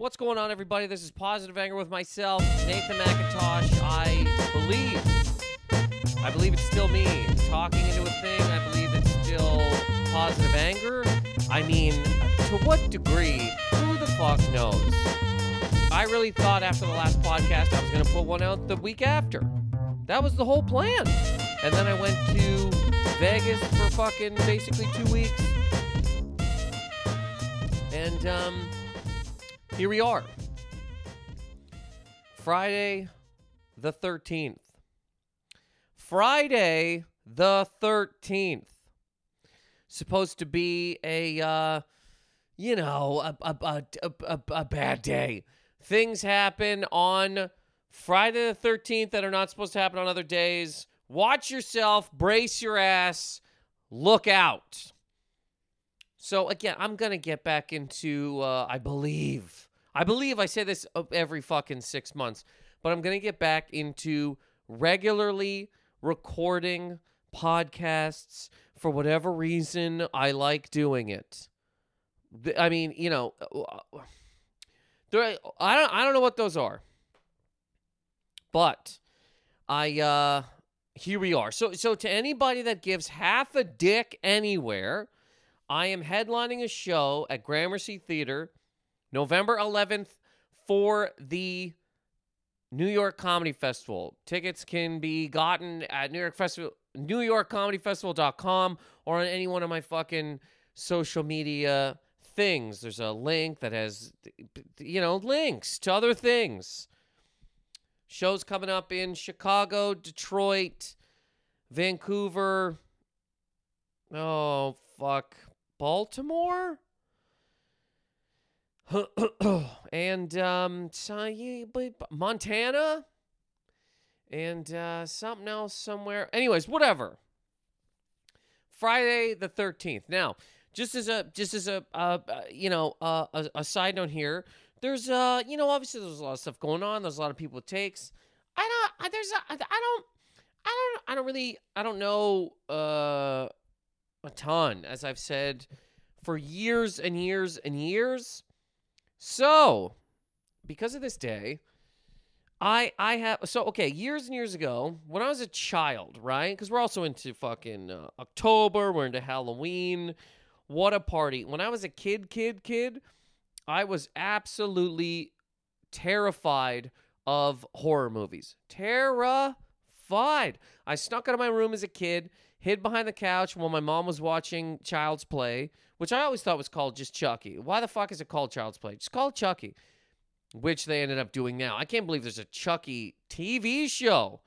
What's going on, everybody? This is Positive Anger with myself, Nathan Macintosh. I believe, I believe it's still me talking into a thing. I believe it's still positive anger. I mean, to what degree? Who the fuck knows? I really thought after the last podcast I was going to put one out the week after. That was the whole plan. And then I went to Vegas for fucking basically two weeks. And um, here we are. Friday the 13th. Friday the 13th. Supposed to be a, uh, you know, a, a, a, a, a, bad day. Things happen on Friday the 13th that are not supposed to happen on other days. Watch yourself, brace your ass, look out. So, again, I'm to get back into, uh, I believe, I believe I say this every fucking six months, but I'm going to get back into regularly recording podcasts for whatever reason I like doing it. I mean, you know, uh, there, I don't I don't know what those are. But I uh here we are. So so to anybody that gives half a dick anywhere, I am headlining a show at Gramercy Theater November 11th for the New York Comedy Festival. Tickets can be gotten at New York Festival Festival.com or on any one of my fucking social media things. There's a link that has you know links to other things. Shows coming up in Chicago, Detroit, Vancouver. Oh, fuck. Baltimore? and um, Montana? And uh, something else somewhere. Anyways, whatever. Friday the 13th. Now, just as a just as a uh, you know uh, a, a side note here, there's uh you know obviously there's a lot of stuff going on. There's a lot of people with takes. I don't. There's. A, I don't. I don't. I don't really. I don't know uh a ton, as I've said for years and years and years. So, because of this day, I I have so okay years and years ago when I was a child, right? Because we're also into fucking uh, October, we're into Halloween. What a party! When I was a kid, kid, kid, I was absolutely terrified of horror movies. Terrified. I snuck out of my room as a kid, hid behind the couch while my mom was watching Child's Play, which I always thought was called just Chucky. Why the fuck is it called Child's Play? Just call Chucky, which they ended up doing now. I can't believe there's a Chucky TV show.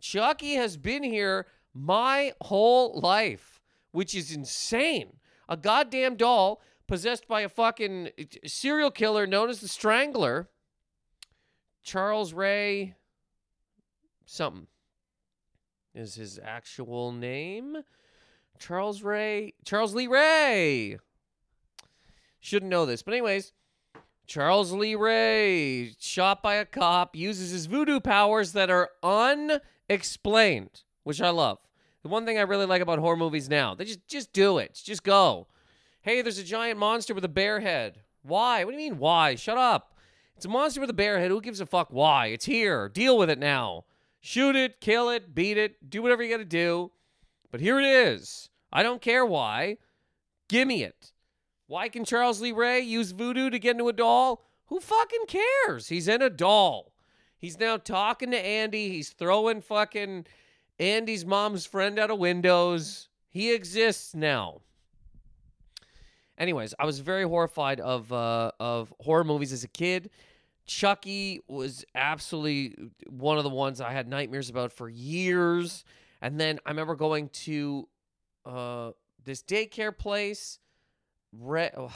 Chucky has been here my whole life, which is insane. A goddamn doll possessed by a fucking serial killer known as the Strangler. Charles Ray something is his actual name. Charles Ray, Charles Lee Ray. Shouldn't know this, but anyways, Charles Lee Ray, shot by a cop, uses his voodoo powers that are unexplained, which I love. The one thing I really like about horror movies now, they just just do it. Just go. Hey, there's a giant monster with a bear head. Why? What do you mean why? Shut up. It's a monster with a bear head. Who gives a fuck why? It's here. Deal with it now. Shoot it, kill it, beat it, do whatever you got to do. But here it is. I don't care why. Give me it. Why can Charles Lee Ray use voodoo to get into a doll? Who fucking cares? He's in a doll. He's now talking to Andy. He's throwing fucking Andy's mom's friend out of windows. He exists now. Anyways, I was very horrified of uh, of horror movies as a kid. Chucky was absolutely one of the ones I had nightmares about for years. And then I remember going to uh, this daycare place. Re- oh,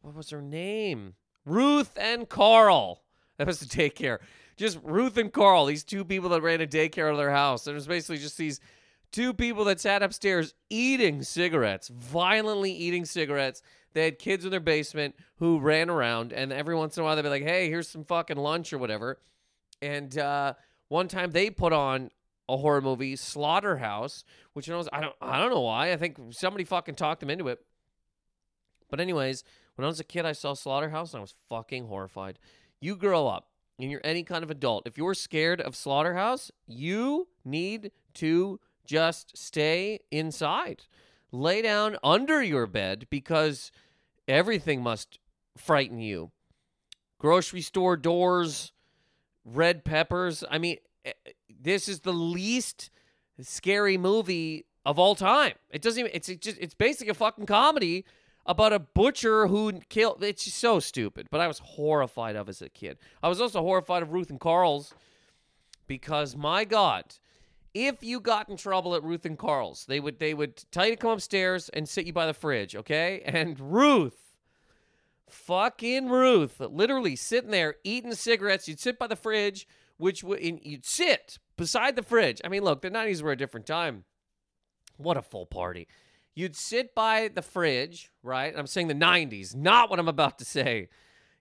what was her name? Ruth and Carl. That was the daycare. Just Ruth and Carl, these two people that ran a daycare out of their house. And it was basically just these two people that sat upstairs eating cigarettes, violently eating cigarettes. They had kids in their basement who ran around, and every once in a while they'd be like, "Hey, here's some fucking lunch or whatever." And uh, one time they put on a horror movie, Slaughterhouse, which I don't I don't know why. I think somebody fucking talked them into it. But anyways, When I was a kid, I saw Slaughterhouse and I was fucking horrified. You grow up and you're any kind of adult. If you're scared of Slaughterhouse, you need to just stay inside. Lay down under your bed because everything must frighten you. Grocery store doors, red peppers. I mean, eh, this is the least scary movie of all time. It doesn't even it's just it's basically a fucking comedy about a butcher who killed it's just so stupid. But I was horrified of as a kid. I was also horrified of Ruth and Carl's because my god, if you got in trouble at Ruth and Carl's, they would they would tell you to come upstairs and sit you by the fridge, okay? And Ruth fucking Ruth, literally sitting there eating cigarettes. You'd sit by the fridge, which would you'd sit beside the fridge. I mean, look, the 90s were a different time. What a full party. You'd sit by the fridge, right? I'm saying the 90s, not what I'm about to say.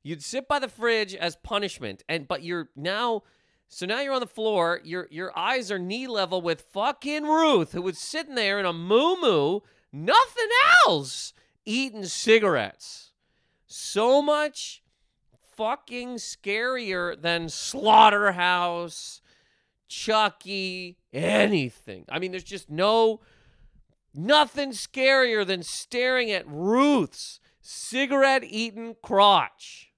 You'd sit by the fridge as punishment, and but you're now so now you're on the floor. Your your eyes are knee level with fucking Ruth, who was sitting there in a moo nothing else, eating cigarettes. So much fucking scarier than Slaughterhouse, Chucky, anything. I mean, there's just no nothing scarier than staring at Ruth's cigarette eating crotch.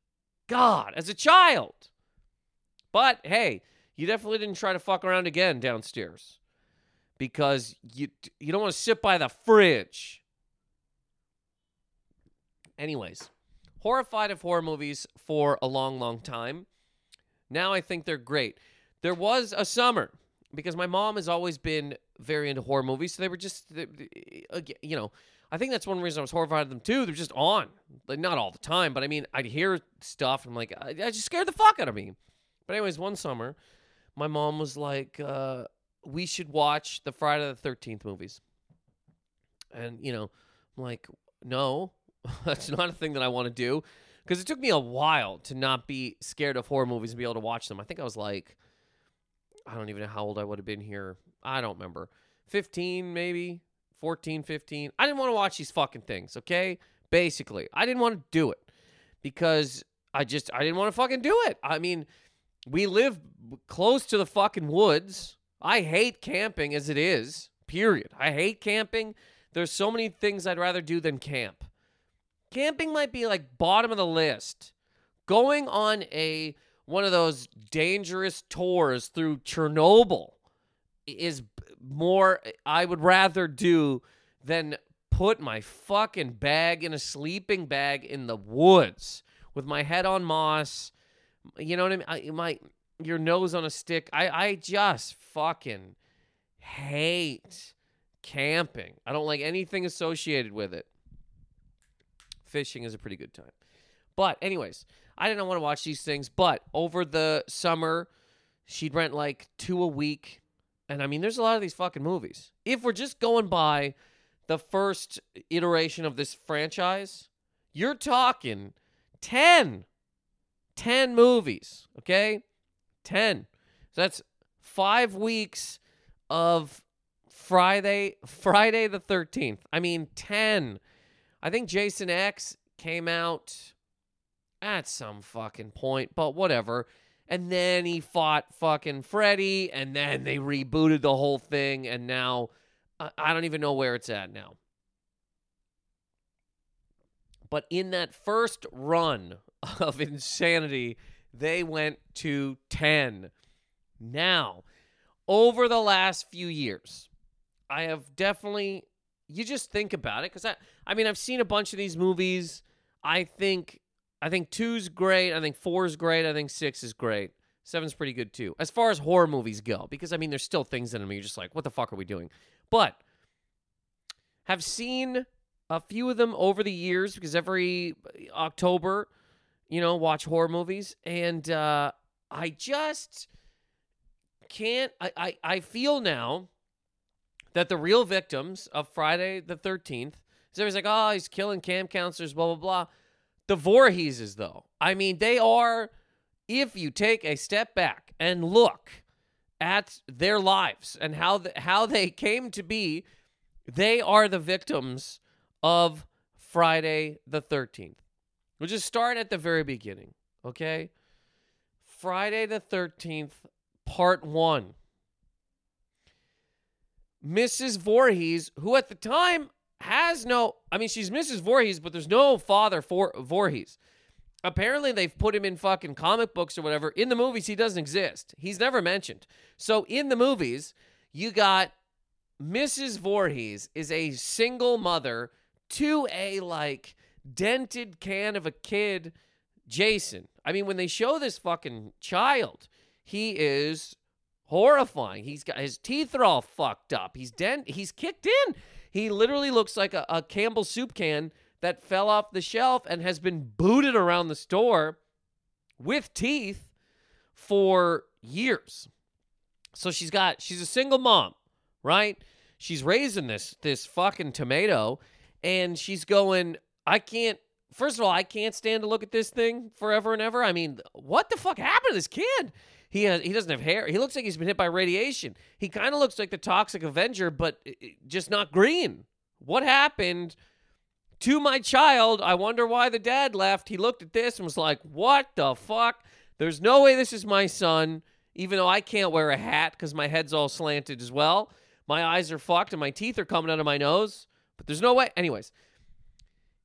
God, as a child. But hey, you definitely didn't try to fuck around again downstairs because you you don't want to sit by the fridge. Anyways, horrified of horror movies for a long, long time. Now I think they're great. There was a summer because my mom has always been very into horror movies, so they were just, uh, you know, I think that's one reason I was horrified of them too. They're just on, like not all the time, but I mean, I'd hear stuff. And I'm like, I just scared the fuck out of me. But anyways, one summer, my mom was like, uh, "We should watch the Friday the Thirteenth movies." And you know, I'm like, "No, that's not a thing that I want to do," because it took me a while to not be scared of horror movies and be able to watch them. I think I was like, I don't even know how old I would have been here. I don't remember, 15 maybe, 14, 15. I didn't want to watch these fucking things. Okay, basically, I didn't want to do it because I just I didn't want to fucking do it. I mean we live close to the fucking woods. I hate camping as it is, period. I hate camping. There's so many things I'd rather do than camp. Camping might be like bottom of the list. Going on a one of those dangerous tours through Chernobyl is more I would rather do than put my fucking bag in a sleeping bag in the woods with my head on moss you know what I mean? I, my your nose on a stick. I I just fucking hate camping. I don't like anything associated with it. Fishing is a pretty good time. But anyways, I didn't want to watch these things, but over the summer, she'd rent like two a week. And I mean, there's a lot of these fucking movies. If we're just going by the first iteration of this franchise, you're talking 10 10 movies, okay? 10. So that's 5 weeks of Friday Friday the 13th. I mean 10. I think Jason X came out at some fucking point, but whatever. And then he fought fucking Freddy, and then they rebooted the whole thing, and now I don't even know where it's at now. But in that first run of insanity, they went to 10. Now, over the last few years, I have definitely you just think about it cuz I I mean I've seen a bunch of these movies. I think I think 2's great, I think 4's great, I think 6 is great. Seven's pretty good too. As far as horror movies go because I mean there's still things in them you're just like what the fuck are we doing? But have seen a few of them over the years because every October you know, watch horror movies. And uh, I just can't, I, I, I feel now that the real victims of Friday the 13th, is like, oh, he's killing camp counselors, blah, blah, blah. The Voorheeses, though, I mean, they are, if you take a step back and look at their lives and how, how they came to be, they are the victims of Friday the 13th. We'll just start at the very beginning, okay? Friday the 13th, part one. Mrs. Voorhees, who at the time has no, I mean, she's Mrs. Voorhees, but there's no father for Voorhees. Apparently, they've put him in fucking comic books or whatever. In the movies, he doesn't exist. He's never mentioned. So in the movies, you got Mrs. Voorhees is a single mother to a like dented can of a kid, Jason. I mean, when they show this fucking child, he is horrifying. He's got his teeth are all fucked up. He's dent. He's kicked in. He literally looks like a, a Campbell soup can that fell off the shelf and has been booted around the store with teeth for years. So she's got she's a single mom, right? She's raising this this fucking tomato and she's going I can't first of all, I can't stand to look at this thing forever and ever. I mean, what the fuck happened to this kid? He has he doesn't have hair. He looks like he's been hit by radiation. He kind of looks like the toxic Avenger but just not green. What happened to my child? I wonder why the dad left. He looked at this and was like, "What the fuck? There's no way this is my son." Even though I can't wear a hat because my head's all slanted as well. My eyes are fucked and my teeth are coming out of my nose. But there's no way. Anyways,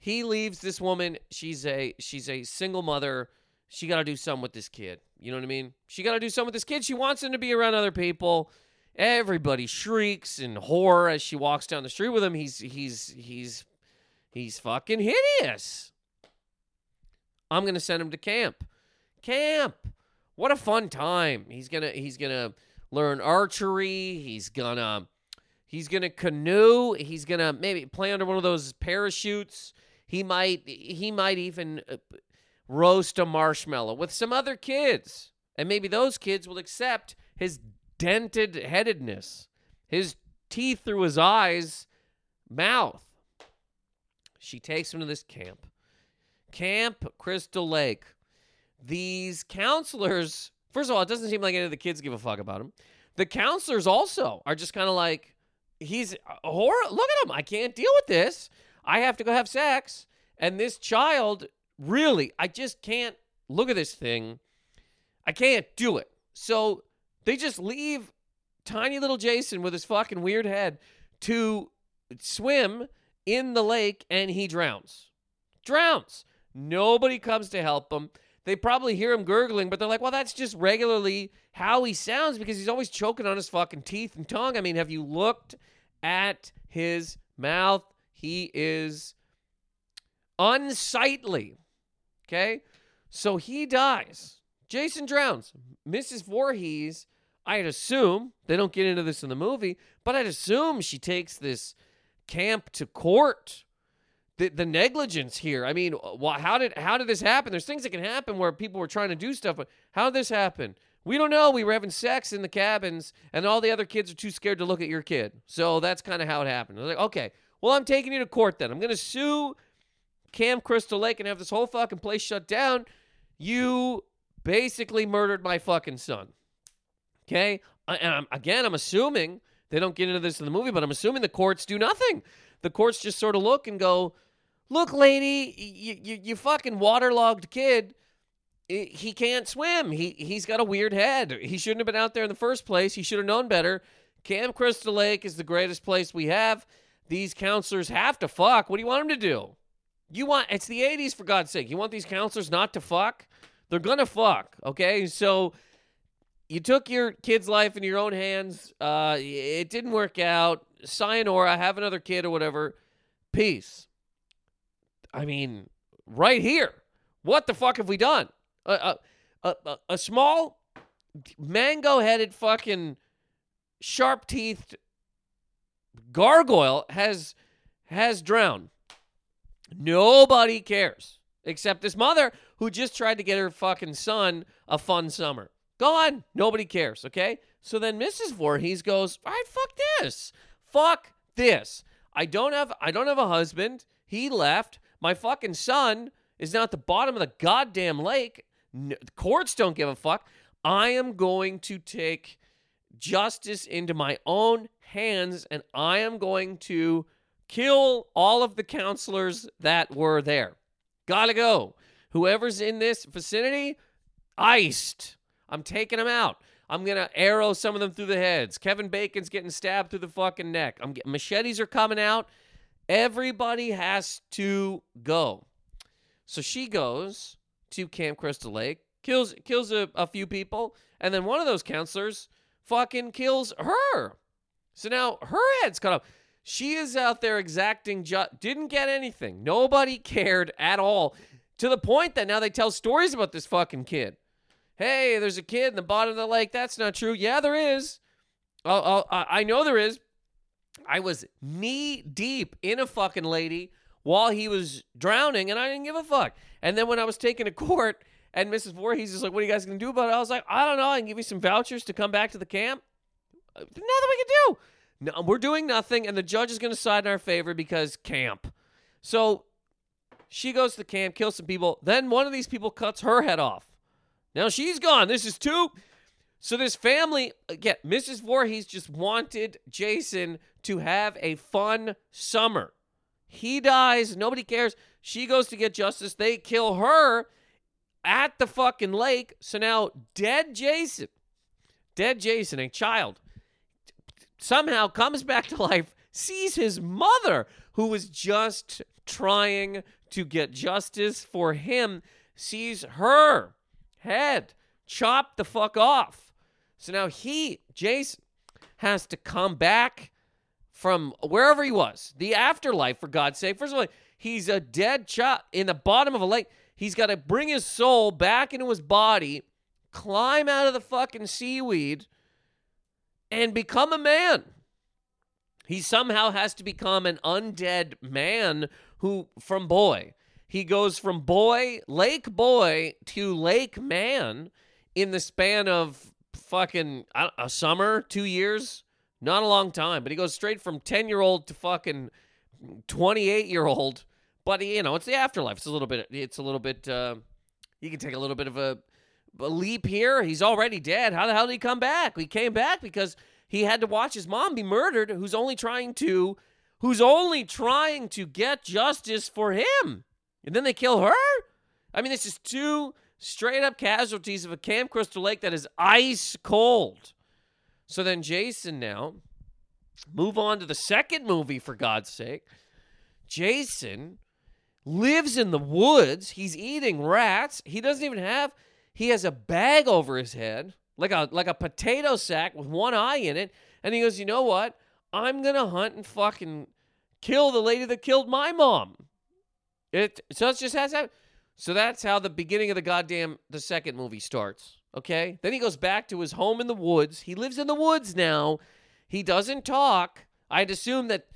he leaves this woman. She's a she's a single mother. She got to do something with this kid. You know what I mean? She got to do something with this kid. She wants him to be around other people. Everybody shrieks in horror as she walks down the street with him. He's he's he's he's fucking hideous. I'm gonna send him to camp. Camp. What a fun time. He's gonna he's gonna learn archery. He's gonna he's gonna canoe. He's gonna maybe play under one of those parachutes. He might he might even uh, roast a marshmallow with some other kids. And maybe those kids will accept his dented headedness, his teeth through his eyes, mouth. She takes him to this camp. Camp Crystal Lake. These counselors, first of all, it doesn't seem like any of the kids give a fuck about him. The counselors also are just kind of like, he's a horror. Look at him. I can't deal with this. I have to go have sex. And this child, really, I just can't look at this thing. I can't do it. So they just leave tiny little Jason with his fucking weird head to swim in the lake and he drowns. Drowns. Nobody comes to help him. They probably hear him gurgling, but they're like, well, that's just regularly how he sounds because he's always choking on his fucking teeth and tongue. I mean, have you looked at his mouth? He is unsightly. Okay? So he dies. Jason drowns. Mrs. Voorhees, I'd assume, they don't get into this in the movie, but I'd assume she takes this camp to court. The, the negligence here. I mean, how did how did this happen? There's things that can happen where people were trying to do stuff, but how did this happen? We don't know. We were having sex in the cabins, and all the other kids are too scared to look at your kid. So that's kind of how it happened. I was like, okay, well, I'm taking you to court then. I'm going to sue Camp Crystal Lake and have this whole fucking place shut down. You basically murdered my fucking son. Okay? And I'm, again, I'm assuming they don't get into this in the movie, but I'm assuming the courts do nothing. The courts just sort of look and go, "Look, lady, you you, you fucking waterlogged kid. He can't swim. He he's got a weird head. He shouldn't have been out there in the first place. He should have known better. Camp Crystal Lake is the greatest place we have. These counselors have to fuck. What do you want them to do? You want it's the 80s for God's sake. You want these counselors not to fuck? They're gonna fuck. Okay, so you took your kid's life in your own hands. Uh, it didn't work out. Sayonara, have another kid or whatever. Peace. I mean, right here. What the fuck have we done? A, a, a, a small, mango headed, fucking sharp teethed gargoyle has has drowned. Nobody cares except this mother who just tried to get her fucking son a fun summer. Gone. Nobody cares. Okay. So then Mrs. Voorhees goes, all right, fuck this. Fuck this. I don't have I don't have a husband. He left. My fucking son is now at the bottom of the goddamn lake. No, courts don't give a fuck. I am going to take justice into my own hands and I am going to kill all of the counselors that were there. Gotta go. Whoever's in this vicinity, iced. I'm taking them out. I'm gonna arrow some of them through the heads. Kevin Bacon's getting stabbed through the fucking neck. I'm get, machetes are coming out. Everybody has to go. So she goes to Camp Crystal Lake, kills kills a, a few people, and then one of those counselors fucking kills her. So now her head's cut off. She is out there exacting ju- didn't get anything. Nobody cared at all. To the point that now they tell stories about this fucking kid. Hey, there's a kid in the bottom of the lake. That's not true. Yeah, there is. Oh, oh, I know there is. I was knee deep in a fucking lady while he was drowning, and I didn't give a fuck. And then when I was taken to court, and Mrs. Voorhees is like, "What are you guys gonna do about it?" I was like, "I don't know. I can give you some vouchers to come back to the camp." Uh, Nothing we can do. No, we're doing nothing, and the judge is gonna side in our favor because camp. So she goes to the camp, kills some people. Then one of these people cuts her head off. Now she's gone. This is two. So this family, again, Mrs. Voorhees just wanted Jason to have a fun summer. He dies, nobody cares. She goes to get justice. They kill her at the fucking lake. So now dead Jason, dead Jason, a child, somehow comes back to life, sees his mother, who was just trying to get justice for him, sees her head chopped the fuck off. So now he, Jason, has to come back from wherever he was, the afterlife, for God's sake. First of all, he's a dead child in the bottom of a lake. He's got to bring his soul back into his body, climb out of the fucking seaweed, and become a man. He somehow has to become an undead man who, from boy, he goes from boy, lake boy, to lake man in the span of fucking a summer, two years. Not a long time, but he goes straight from 10 year old to fucking 28 year old. But, you know, it's the afterlife. It's a little bit, it's a little bit, uh, you can take a little bit of a, a leap here. He's already dead. How the hell did he come back? He came back because he had to watch his mom be murdered, who's only trying to, who's only trying to get justice for him. And then they kill her? I mean, this is two straight up casualties of a Camp Crystal Lake that is ice cold. So then Jason now move on to the second movie for God's sake. Jason lives in the woods. He's eating rats. He doesn't even have he has a bag over his head, like a like a potato sack with one eye in it, and he goes, "You know what? I'm going to hunt and fucking kill the lady that killed my mom." It so it just has that. So that's how the beginning of the goddamn the second movie starts. Okay. Then he goes back to his home in the woods. He lives in the woods now. He doesn't talk. I'd assume that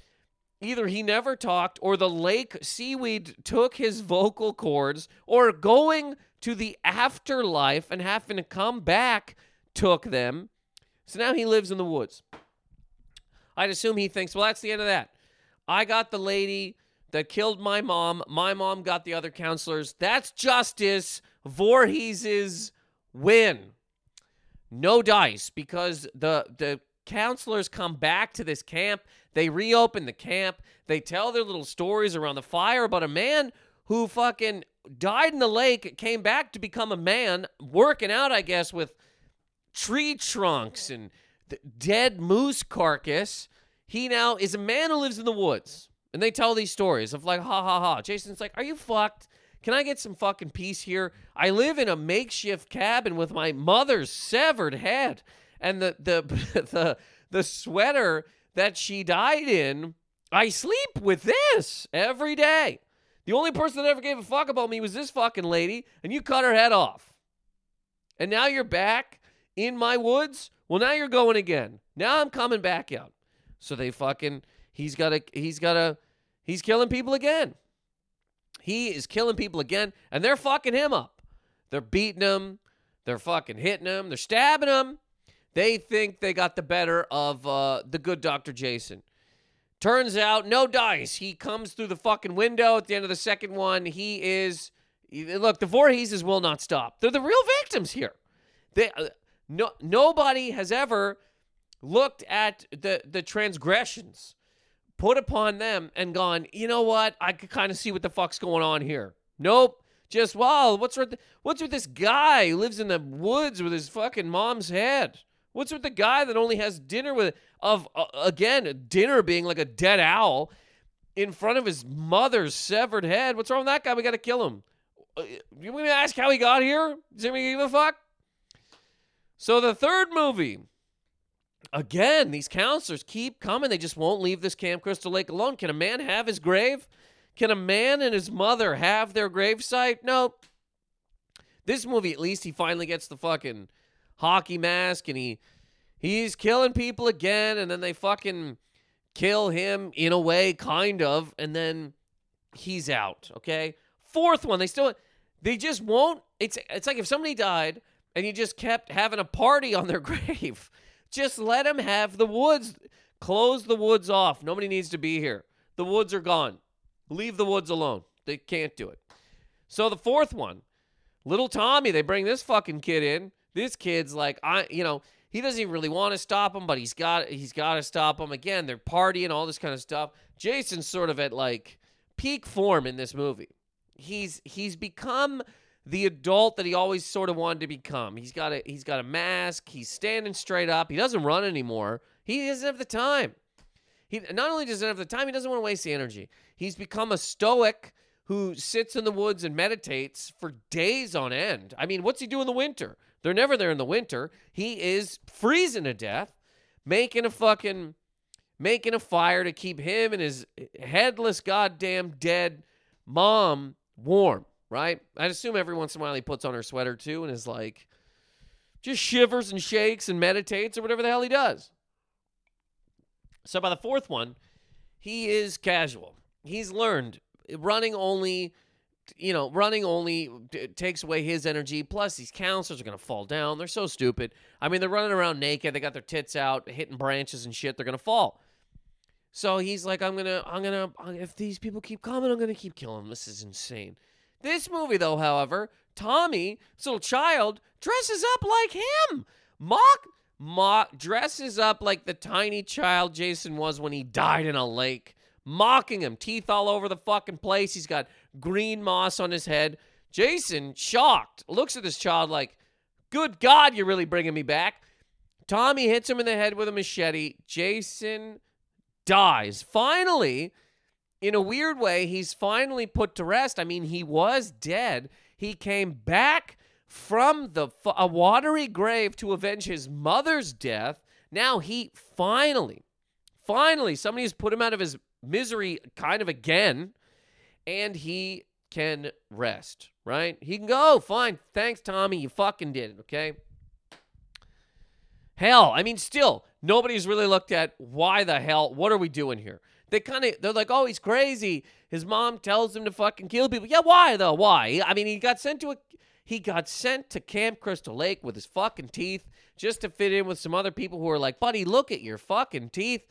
either he never talked or the lake seaweed took his vocal cords or going to the afterlife and having to come back took them. So now he lives in the woods. I'd assume he thinks, well, that's the end of that. I got the lady that killed my mom. My mom got the other counselors. That's justice. Voorhees's win. No dice because the the counselors come back to this camp. They reopen the camp. They tell their little stories around the fire about a man who fucking died in the lake, came back to become a man, working out, I guess, with tree trunks and dead moose carcass. He now is a man who lives in the woods. And they tell these stories of like, ha ha ha. Jason's like, are you fucked? Can I get some fucking peace here? I live in a makeshift cabin with my mother's severed head and the the the the sweater that she died in. I sleep with this every day. The only person that ever gave a fuck about me was this fucking lady, and you cut her head off. And now you're back in my woods? Well, now you're going again. Now I'm coming back out. So they fucking he's got a he's got a he's killing people again. He is killing people again, and they're fucking him up. They're beating him. They're fucking hitting him. They're stabbing him. They think they got the better of uh, the good Dr. Jason. Turns out, no dice. He comes through the fucking window at the end of the second one. He is. Look, the Voorheeses will not stop. They're the real victims here. They, uh, no, nobody has ever looked at the, the transgressions put upon them and gone, you know what? I could kind of see what the fuck's going on here. Nope. Just wow, what's with what's with this guy who lives in the woods with his fucking mom's head? What's with the guy that only has dinner with of uh, again dinner being like a dead owl in front of his mother's severed head? What's wrong with that guy? We got to kill him. Uh, you want me to ask how he got here? Does anybody give a fuck? So the third movie. Again, these counselors keep coming. They just won't leave this Camp Crystal Lake alone. Can a man have his grave? Can a man and his mother have their gravesite? No. This movie, at least, he finally gets the fucking hockey mask and he he's killing people again, and then they fucking kill him in a way, kind of, and then he's out. Okay. Fourth one, they still they just won't. It's it's like if somebody died and you just kept having a party on their grave. Just let them have the woods. Close the woods off. Nobody needs to be here. The woods are gone. Leave the woods alone. They can't do it. So the fourth one, little Tommy, they bring this fucking kid in. This kid's like, I, you know, he doesn't even really want to stop him, but he's got, he's got to stop him. Again, they're partying, all this kind of stuff. Jason's sort of at like peak form in this movie. He's he's become the adult that he always sort of wanted to become. He's got a he's got a mask. He's standing straight up. He doesn't run anymore. He doesn't have the time. He not only doesn't have the time, he doesn't want to waste the energy. He's become a stoic who sits in the woods and meditates for days on end. I mean, what's he do in the winter? They're never there in the winter. He is freezing to death, making a fucking making a fire to keep him and his headless goddamn dead mom warm, right? I'd assume every once in a while he puts on her sweater too and is like just shivers and shakes and meditates or whatever the hell he does. So by the fourth one, he is casual. He's learned running only you know, running only takes away his energy. Plus, these counselors are going to fall down. They're so stupid. I mean, they're running around naked. They got their tits out, hitting branches and shit. They're going to fall. So he's like, I'm to, I'm going to, uh, if these people keep coming, I'm going to keep killing them. This is insane. This movie, though, however, Tommy, this little child, dresses up like him. Mock, mock, dresses up like the tiny child Jason was when he died in a lake mocking him, teeth all over the fucking place. He's got green moss on his head. Jason, shocked, looks at this child like, Good God, you're really bringing me back. Tommy hits him in the head with a machete. Jason dies. Finally, in a weird way, he's finally put to rest. I mean, he was dead. He came back from the a watery grave to avenge his mother's death. Now he finally, finally, somebody has put him out of his misery kind of again, and he can rest, right? He can go, oh, fine. Thanks, Tommy. You fucking did it, okay? Hell, I mean, still, nobody's really looked at why the hell, what are we doing here? They kind of, they're like, oh, he's crazy. His mom tells him to fucking kill people. Yeah, why though? Why? I mean, he got sent to a, he got sent to Camp Crystal Lake with his fucking teeth just to fit in with some other people who are like, buddy, look at your fucking teeth.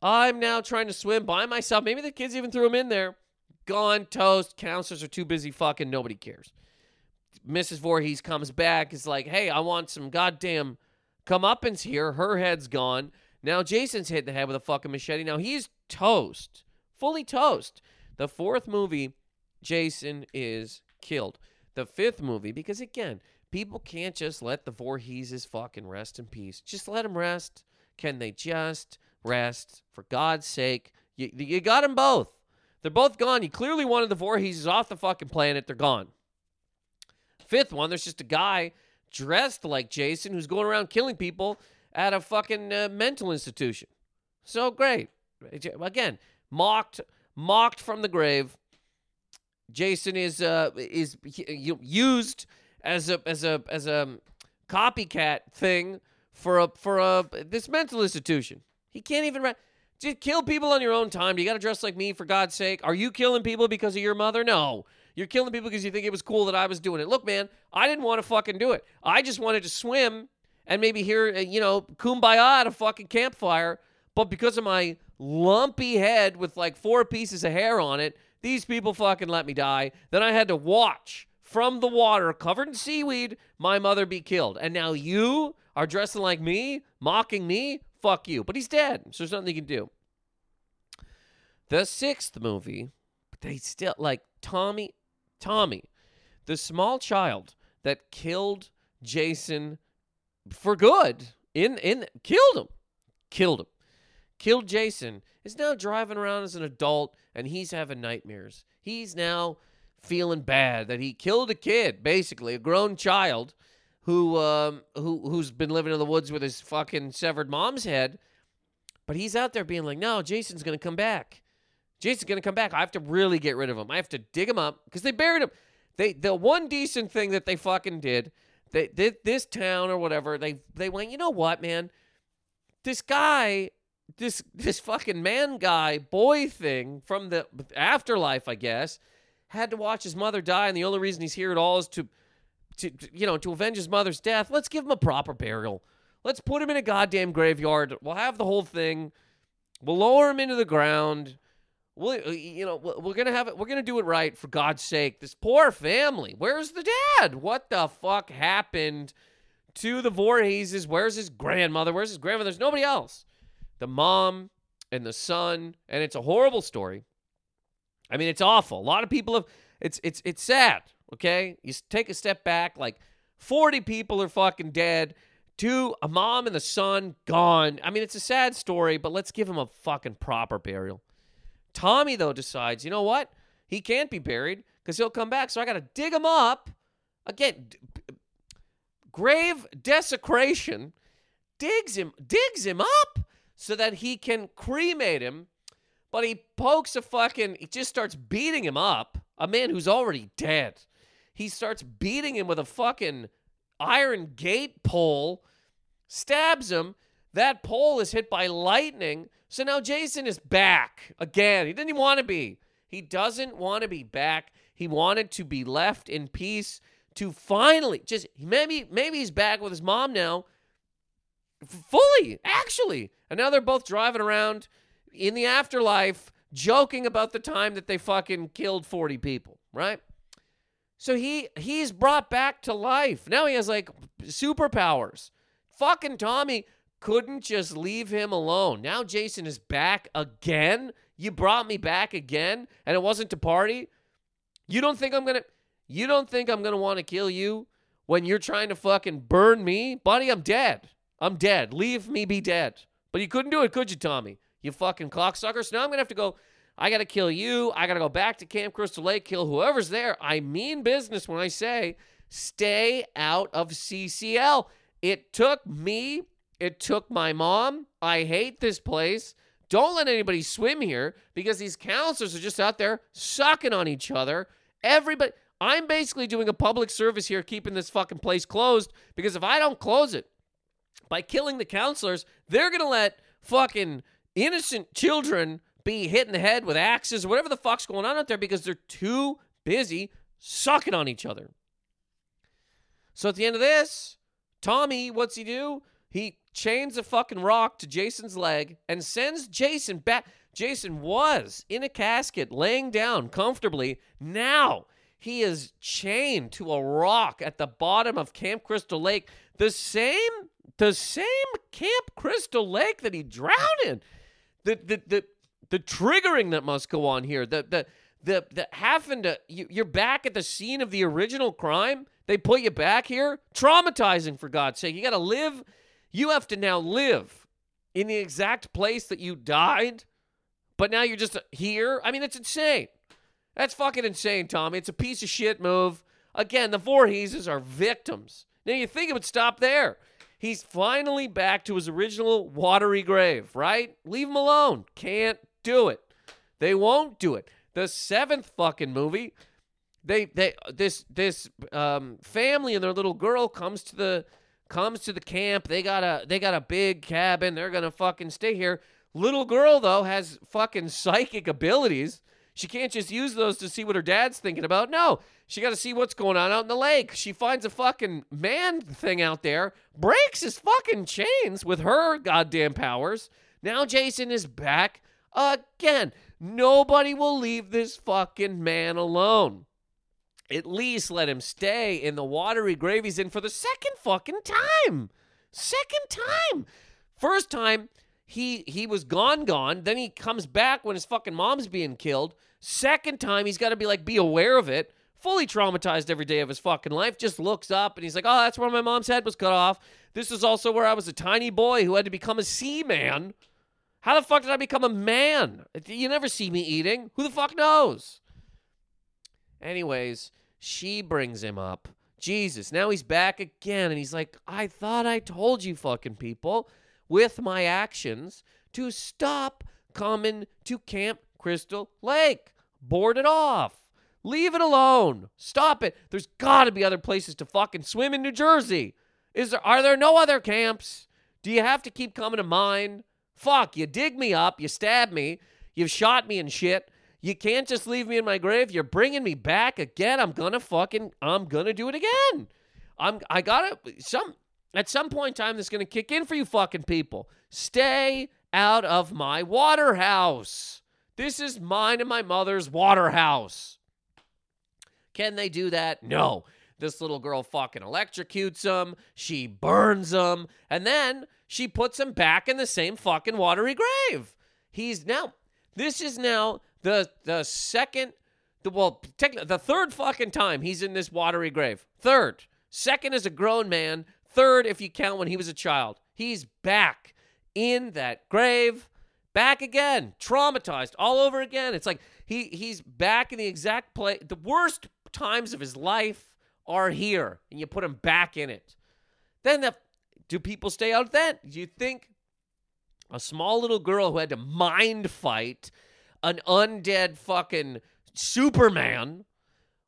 I'm now trying to swim by myself. Maybe the kids even threw him in there. Gone, toast. Counselors are too busy fucking. Nobody cares. Mrs. Voorhees comes back. Is like, hey, I want some goddamn comeuppance here. Her head's gone. Now Jason's hit the head with a fucking machete. Now he's toast. Fully toast. The fourth movie, Jason is killed. The fifth movie, because again, people can't just let the Voorheeses fucking rest in peace. Just let them rest. Can they just? rest. For God's sake, you, you got them both. They're both gone. You clearly wanted the Voorhees off the fucking planet. They're gone. Fifth one, there's just a guy dressed like Jason who's going around killing people at a fucking uh, mental institution. So great. Again, mocked, mocked from the grave. Jason is uh, is used as a as a as a copycat thing for a for a this mental institution. He can't even. Just kill people on your own time. Do you got to dress like me for God's sake? Are you killing people because of your mother? No. You're killing people because you think it was cool that I was doing it. Look, man, I didn't want to fucking do it. I just wanted to swim and maybe hear, uh, you know, kumbaya at a fucking campfire. But because of my lumpy head with like four pieces of hair on it, these people fucking let me die. Then I had to watch from the water covered in seaweed my mother be killed. And now you are dressing like me, mocking me fuck you. But he's dead, so there's nothing he can do. The sixth movie, they still like Tommy. Tommy, the small child that killed Jason for good, in in killed him, killed him, killed Jason, is now driving around as an adult and he's having nightmares. He's now feeling bad that he killed a kid, basically a grown child, who um who who's been living in the woods with his fucking severed mom's head. But he's out there being like, no, Jason's gonna come back. Jason's gonna come back. I have to really get rid of him. I have to dig him up because they buried him. They the one decent thing that they fucking did, they did this town or whatever. They they went, you know what, man, this guy, this this fucking man guy boy thing from the afterlife, I guess, had to watch his mother die, and the only reason he's here at all is to, to you know, to avenge his mother's death. Let's give him a proper burial. Let's put him in a goddamn graveyard. We'll have the whole thing. We'll lower him into the ground. We'll, uh, you know, we're gonna have it. We're gonna do it right for God's sake. This poor family. Where's the dad? What the fuck happened to the Voorheeses? Where's his grandmother? Where's his grandmother? There's nobody else. The mom and the son, and it's a horrible story. I mean, it's awful. A lot of people have. It's it's it's sad. Okay, you take a step back. Like forty people are fucking dead. Two, a mom and the son gone. I mean, it's a sad story, but let's give him a fucking proper burial. Tommy though decides, you know what? He can't be buried because he'll come back. So I got to dig him up again. D- grave desecration digs him digs him up so that he can cremate him but he pokes a fucking, he just starts beating him up. A man who's already dead. He starts beating him with a fucking iron gate pole, stabs him. That pole is hit by lightning. So now Jason is back again. He didn't want to be. He doesn't want to be back. He wanted to be left in peace to finally just maybe maybe he's back with his mom now fully actually and now they're both driving around in the afterlife joking about the time that they fucking killed 40 people, right? So he he's brought back to life. Now he has like superpowers. Fucking Tommy couldn't just leave him alone. Now Jason is back again. You brought me back again and it wasn't to party. You don't think I'm going to You don't think I'm going to want to kill you when you're trying to fucking burn me? Buddy, I'm dead. I'm dead. Leave me be dead. But you couldn't do it, could you, Tommy? you fucking cocksucker. So now I'm going to have to go. I got to kill you. I got to go back to Camp Crystal Lake, kill whoever's there. I mean business when I say stay out of CCL. It took me, it took my mom. I hate this place. Don't let anybody swim here because these counselors are just out there sucking on each other. Everybody, I'm basically doing a public service here, keeping this fucking place closed because if I don't close it by killing the counselors, they're going to let fucking innocent children be hit in the head with axes whatever the fuck's going on out there because they're too busy sucking on each other. So at the end of this, Tommy, what's he do? He chains a fucking rock to Jason's leg and sends Jason back. Jason was in a casket, laying down comfortably. Now he is chained to a rock at the bottom of Camp Crystal Lake, the same, the same Camp Crystal Lake that he drowned in the the the the triggering that must go on here. The the the the having to you, you're back at the scene of the original crime. They put you back here. Traumatizing for God's sake. You got to live. You have to now live in the exact place that you died, but now you're just uh, here. I mean, it's insane. That's fucking insane, Tommy. It's a piece of shit move. Again, the Voorheeses are victims. Now you think it would stop there. He's finally back to his original watery grave, right? Leave him alone. Can't do it. They won't do it. The seventh fucking movie, they they this this um, family and their little girl comes to the comes to the camp. They got a they got a big cabin. They're gonna fucking stay here. Little girl though has fucking psychic abilities. She can't just use those to see what her dad's thinking about. No, she got to see what's going on out in the lake. She finds a fucking man thing out there, breaks his fucking chains with her goddamn powers. Now Jason is back again. Nobody will leave this fucking man alone. At least let him stay in the watery grave he's in for the second fucking time. Second time. First time, he he was gone gone then he comes back when his fucking mom's being killed second time he's got to be like be aware of it fully traumatized every day of his fucking life, just looks up and he's like, oh, that's where my mom's head was cut off. This is also where I was a tiny boy who had to become a seaman. How the fuck did I become a man? You never see me eating. Who the fuck knows? Anyways, she brings him up. Jesus, now he's back again and he's like, I thought I told you fucking people with my actions to stop coming to Camp Crystal Lake. Board it off. Leave it alone. Stop it. There's got to be other places to fucking swim in New Jersey. Is there are there no other camps? Do you have to keep coming to mine? Fuck, you dig me up, you stab me, you've shot me and shit. You can't just leave me in my grave. You're bringing me back again. I'm gonna fucking I'm gonna do it again. I'm I gotta some at some point in time this is gonna kick in for you fucking people. Stay out of my water house. This is mine and my mother's water house. Can they do that? No. This little girl fucking electrocutes him. She burns him. And then she puts him back in the same fucking watery grave. He's now, this is now the the second, the well, technically, the third fucking time he's in this watery grave. Third. Second is a grown man. Third, if you count when he was a child. He's back in that grave, back again, traumatized all over again. It's like he he's back in the exact place. The worst times of his life are here, and you put him back in it. Then the, do people stay out of that? Do you think a small little girl who had to mind fight an undead fucking Superman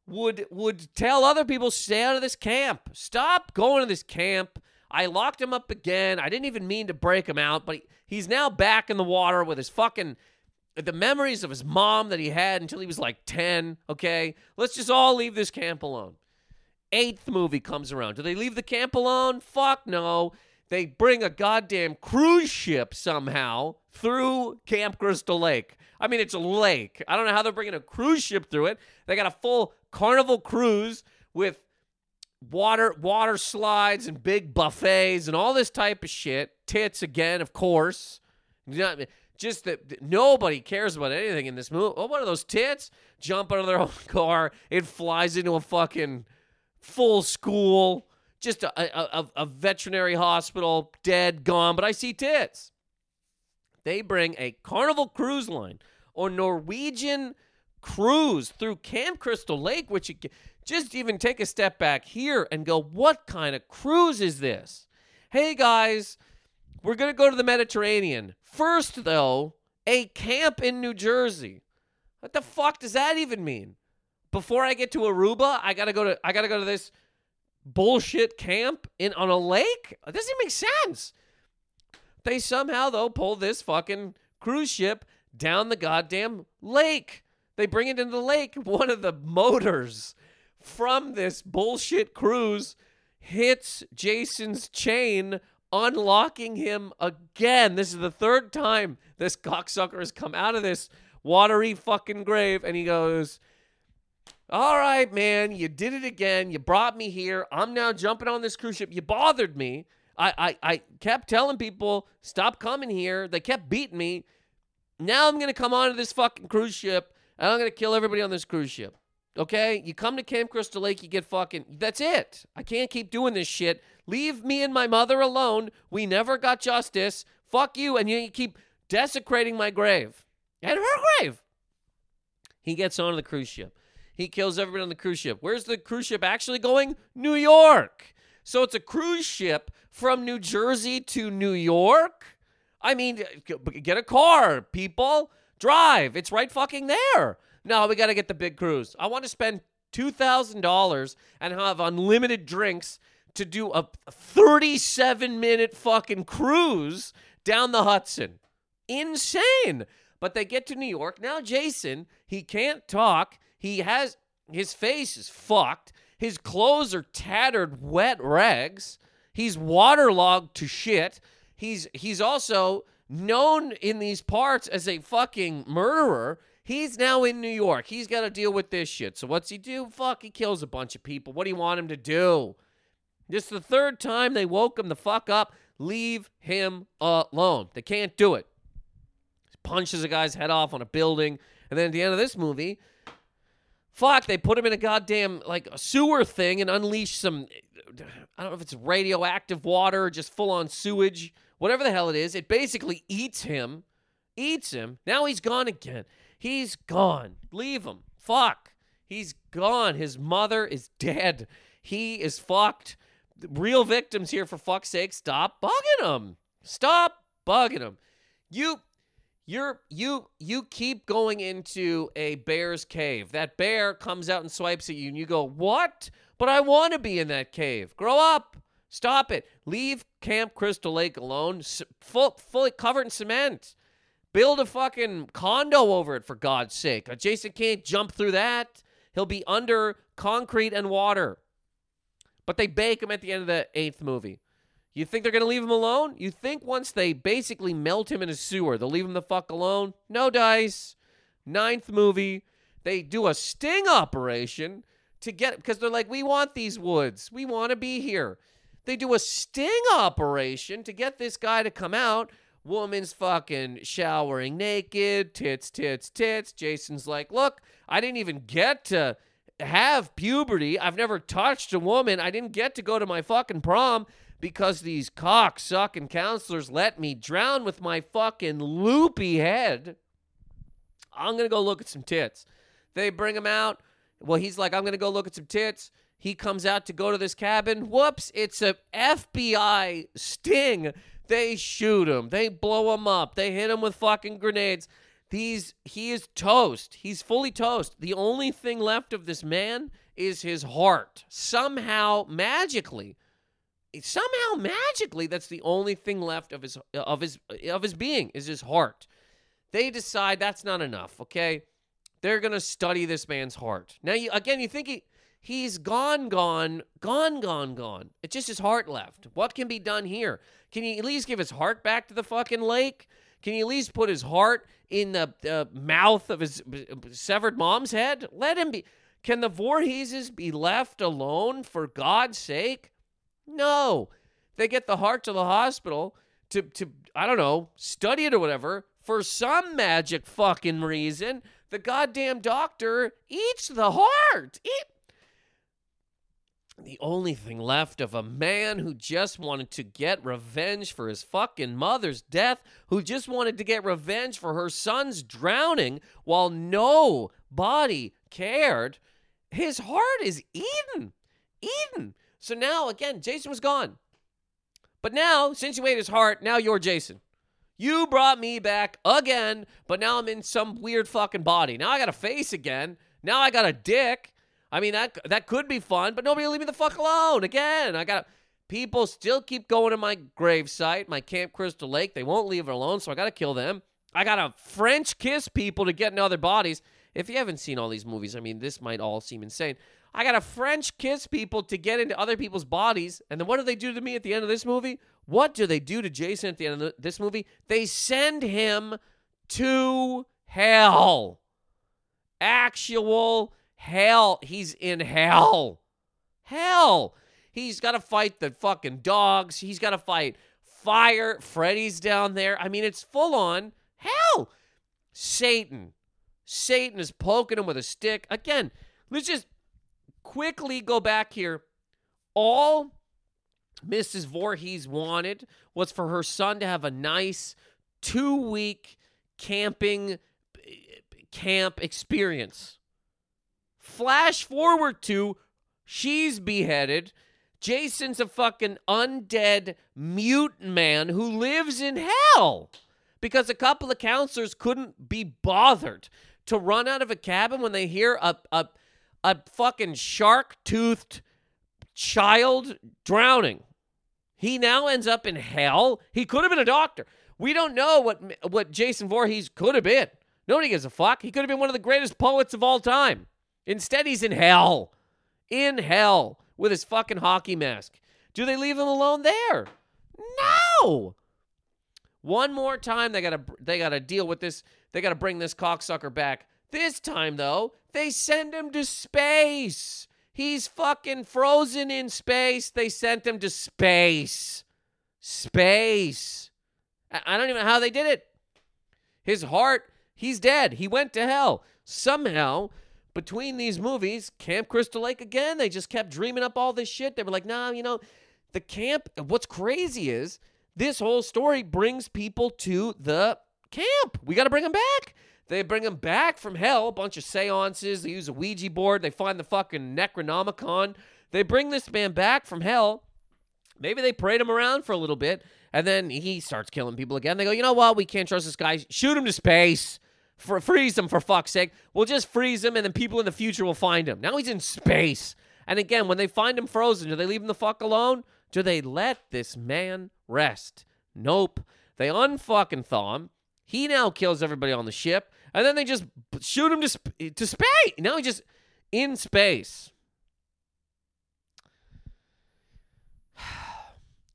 would would tell other people stay out of this camp. Stop going to this camp. I locked him up again. I didn't even mean to break him out, but he, he's now back in the water with his fucking the memories of his mom that he had until he was like 10, okay? Let's just all leave this camp alone. Eighth movie comes around. Do they leave the camp alone? Fuck no. They bring a goddamn cruise ship somehow through Camp Crystal Lake. I mean, it's a lake. I don't know how they're bringing a cruise ship through it. They got a full carnival cruise with water water slides and big buffets and all this type of shit. Tits again, of course. Just that nobody cares about anything in this movie. Oh, one of those tits jump out of their own car. It flies into a fucking full school, just a, a, a veterinary hospital, dead, gone. But I see tits. They bring a Carnival Cruise Line or Norwegian cruise through Camp Crystal Lake, which you just even take a step back here and go, what kind of cruise is this? Hey guys, we're going to go to the Mediterranean. First, though, a camp in New Jersey. What the fuck does that even mean? Before I get to Aruba, I gotta go to I gotta go to this bullshit camp in on a lake. It doesn't make sense. They somehow though pull this fucking cruise ship down the goddamn lake. They bring it into the lake. One of the motors from this bullshit cruise hits Jason's chain, unlocking him again. This is the third time this cocksucker has come out of this watery fucking grave. And he goes, All right, man, you did it again. You brought me here. I'm now jumping on this cruise ship. You bothered me. I, I, I kept telling people, stop coming here. They kept beating me. Now I'm going to come onto this fucking cruise ship and I'm going to kill everybody on this cruise ship. Okay? You come to Camp Crystal Lake, you get fucking. That's it. I can't keep doing this shit. Leave me and my mother alone. We never got justice. Fuck you. And you keep desecrating my grave and her grave. He gets onto the cruise ship. He kills everybody on the cruise ship. Where's the cruise ship actually going? New York. So it's a cruise ship from New Jersey to New York. I mean, get a car, people. Drive. It's right fucking there. No, we got to get the big cruise. I want to spend $2,000 and have unlimited drinks to do a 37 minute fucking cruise down the Hudson. Insane. But they get to New York. Now, Jason, he can't talk. He has his face is fucked. His clothes are tattered, wet rags. He's waterlogged to shit. He's he's also known in these parts as a fucking murderer. He's now in New York. He's got to deal with this shit. So what's he do? Fuck, he kills a bunch of people. What do you want him to do? This is the third time they woke him the fuck up. Leave him alone. They can't do it. He punches a guy's head off on a building. And then at the end of this movie, Fuck, they put him in a goddamn like a sewer thing and unleash some I don't know if it's radioactive water, just full on sewage, whatever the hell it is. It basically eats him, eats him. Now he's gone again. He's gone. Leave him. Fuck. He's gone. His mother is dead. He is fucked. Real victims here, for fuck's sake. Stop bugging him. Stop bugging him. You you're you you keep going into a bear's cave. That bear comes out and swipes at you, and you go, "What? But I want to be in that cave. Grow up. Stop it. Leave Camp Crystal Lake alone. Full, fully covered in cement. Build a fucking condo over it for God's sake. Uh, Jason can't jump through that. He'll be under concrete and water. But they bake him at the end of the eighth movie. You think they're going to leave him alone? You think once they basically melt him in a sewer, they'll leave him the fuck alone? No dice. Ninth movie, they do a sting operation to get because they're like, we want these woods. We want to be here. They do a sting operation to get this guy to come out. Woman's fucking showering naked, tits, tits, tits. Jason's like, look, I didn't even get to have puberty. I've never touched a woman. I didn't get to go to my fucking prom because these cock sucking counselors let me drown with my fucking loopy head. I'm gonna go look at some tits. They bring him out. Well, he's like, I'm gonna go look at some tits. He comes out to go to this cabin. Whoops, it's a FBI sting. They shoot him. They blow him up. They hit him with fucking grenades. These he is toast. He's fully toast. The only thing left of this man is his heart. Somehow magically somehow magically that's the only thing left of his of his of his being is his heart. They decide that's not enough, okay? They're going to study this man's heart. Now you again you think he he's gone gone gone gone gone. It's just his heart left. What can be done here? Can you at least give his heart back to the fucking lake? Can you at least put his heart in the mouth of his severed mom's head? Let him be. Can the Voorheeses be left alone for God's sake? No. They get the heart to the hospital to, to I don't know, study it or whatever. For some magic fucking reason, the goddamn doctor eats the heart. Eat. The only thing left of a man who just wanted to get revenge for his fucking mother's death, who just wanted to get revenge for her son's drowning while nobody cared. His heart is eaten. Eaten. So now, again, Jason was gone. But now, since you ate his heart, now you're Jason. You brought me back again, but now I'm in some weird fucking body. Now I got a face again. Now I got a dick. I mean that that could be fun, but nobody leave me the fuck alone again. I got people still keep going to my gravesite, my Camp Crystal Lake. They won't leave it alone, so I got to kill them. I got to French kiss people to get in other bodies. If you haven't seen all these movies, I mean, this might all seem insane. I got to French kiss people to get into other people's bodies. And then what do they do to me at the end of this movie? What do they do to Jason at the end of this movie? They send him to hell. Actual hell. He's in hell. Hell. He's got to fight the fucking dogs. He's got to fight fire. Freddy's down there. I mean, it's full on hell. Satan. Satan is poking him with a stick. Again, let's just quickly go back here. All Mrs. Voorhees wanted was for her son to have a nice two week camping camp experience. Flash forward to she's beheaded. Jason's a fucking undead mutant man who lives in hell because a couple of counselors couldn't be bothered to run out of a cabin when they hear a, a a fucking shark toothed child drowning. He now ends up in hell. He could have been a doctor. We don't know what what Jason Voorhees could have been. Nobody gives a fuck. He could have been one of the greatest poets of all time. Instead, he's in hell. In hell with his fucking hockey mask. Do they leave him alone there? No. One more time they got to they got to deal with this. They got to bring this cocksucker back. This time though, they send him to space. He's fucking frozen in space. They sent him to space. Space. I don't even know how they did it. His heart, he's dead. He went to hell. Somehow, between these movies, Camp Crystal Lake again, they just kept dreaming up all this shit. They were like, nah, you know, the camp. What's crazy is this whole story brings people to the camp. We got to bring them back. They bring him back from hell, a bunch of seances. They use a Ouija board. They find the fucking Necronomicon. They bring this man back from hell. Maybe they parade him around for a little bit, and then he starts killing people again. They go, you know what? We can't trust this guy. Shoot him to space. For, freeze him for fuck's sake. We'll just freeze him, and then people in the future will find him. Now he's in space. And again, when they find him frozen, do they leave him the fuck alone? Do they let this man rest? Nope. They unfucking thaw him. He now kills everybody on the ship, and then they just shoot him to sp- to space. Now he's just in space.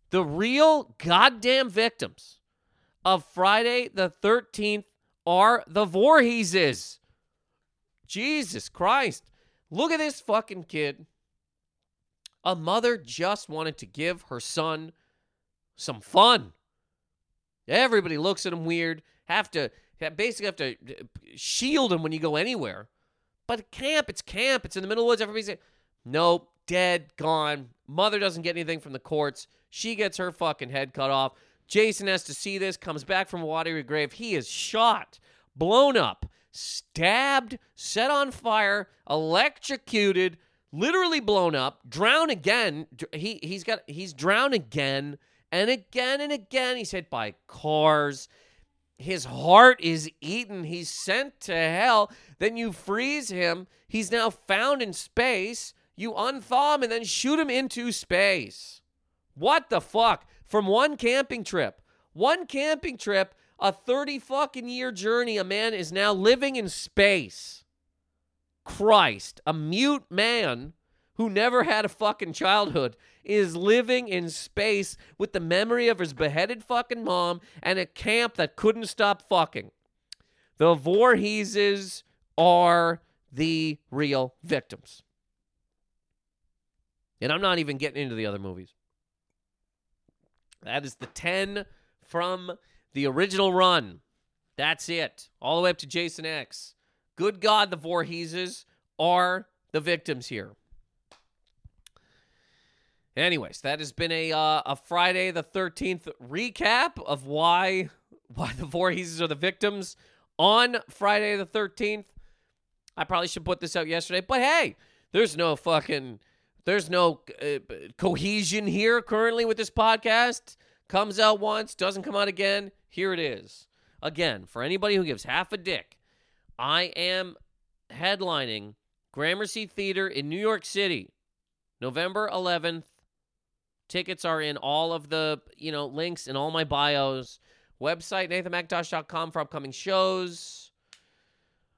The real goddamn victims of Friday the 13th are the Voorheeses. Jesus Christ. Look at this fucking kid. A mother just wanted to give her son some fun. Everybody looks at him weird, have to basically have to shield him when you go anywhere. But camp, it's camp, it's in the middle of the woods. Everybody's like, nope, dead, gone. Mother doesn't get anything from the courts. She gets her fucking head cut off. Jason has to see this, comes back from a watery grave. He is shot, blown up, stabbed, set on fire, electrocuted, literally blown up, drowned again. He he's got he's drowned again and again and again. He's hit by cars. His heart is eaten. He's sent to hell. Then you freeze him. He's now found in space. You unthaw him and then shoot him into space. What the fuck? From one camping trip, one camping trip, a 30 fucking year journey, a man is now living in space. Christ, a mute man who never had a fucking childhood is living in space with the memory of his beheaded fucking mom and a camp that couldn't stop fucking. The Voorheeses are the real victims. And I'm not even getting into the other movies. That is the 10 from the original run. That's it. All the way up to Jason X. Good God, the Voorheeses are the victims here. Anyways, that has been a uh, a Friday the 13th recap of why why the Voorheeses are the victims on Friday the 13th. I probably should put this out yesterday, but hey, there's no fucking there's no uh, cohesion here currently with this podcast. Comes out once, doesn't come out again. Here it is. Again, for anybody who gives half a dick, I am headlining Gramercy Theater in New York City, November 11th. Tickets are in all of the, you know, links in all my bios. Website, nathanmacintosh.com for upcoming shows.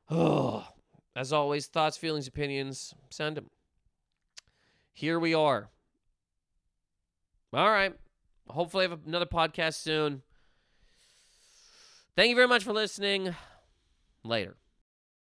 Oh, as always, thoughts, feelings, opinions, send them. Here we are. All right. Hopefully, I have another podcast soon. Thank you very much for listening. Later.